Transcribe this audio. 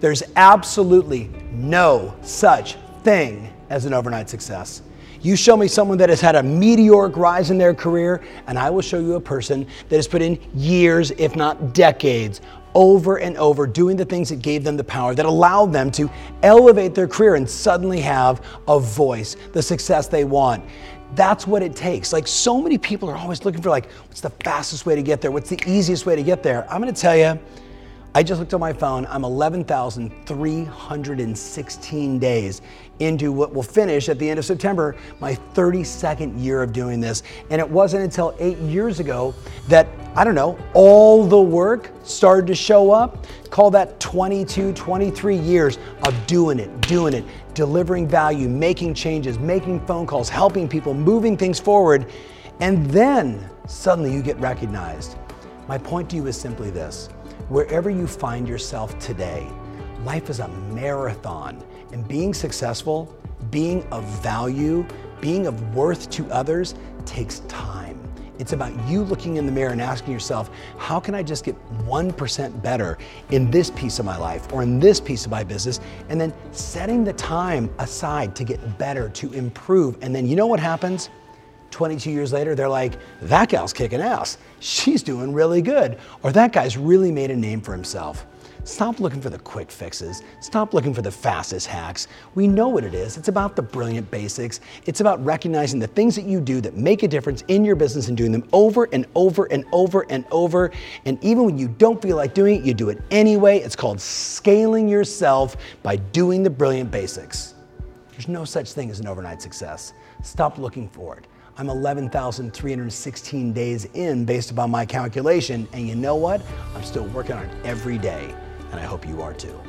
there's absolutely no such thing as an overnight success. You show me someone that has had a meteoric rise in their career, and I will show you a person that has put in years, if not decades, over and over doing the things that gave them the power, that allowed them to elevate their career and suddenly have a voice, the success they want. That's what it takes. Like so many people are always looking for like, what's the fastest way to get there? What's the easiest way to get there? I'm gonna tell you, I just looked on my phone. I'm 11,316 days into what will finish at the end of September, my 32nd year of doing this. And it wasn't until eight years ago that, I don't know, all the work started to show up. Call that 22, 23 years of doing it, doing it, delivering value, making changes, making phone calls, helping people, moving things forward. And then suddenly you get recognized. My point to you is simply this wherever you find yourself today, life is a marathon. And being successful, being of value, being of worth to others takes time. It's about you looking in the mirror and asking yourself, how can I just get 1% better in this piece of my life or in this piece of my business? And then setting the time aside to get better, to improve. And then you know what happens? 22 years later, they're like, that gal's kicking ass. She's doing really good. Or that guy's really made a name for himself. Stop looking for the quick fixes. Stop looking for the fastest hacks. We know what it is. It's about the brilliant basics. It's about recognizing the things that you do that make a difference in your business and doing them over and over and over and over. And even when you don't feel like doing it, you do it anyway. It's called scaling yourself by doing the brilliant basics. There's no such thing as an overnight success. Stop looking for it. I'm 11,316 days in based upon my calculation, and you know what? I'm still working on it every day and I hope you are too.